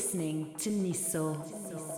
listening to Niso.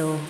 You're listening to Nisso.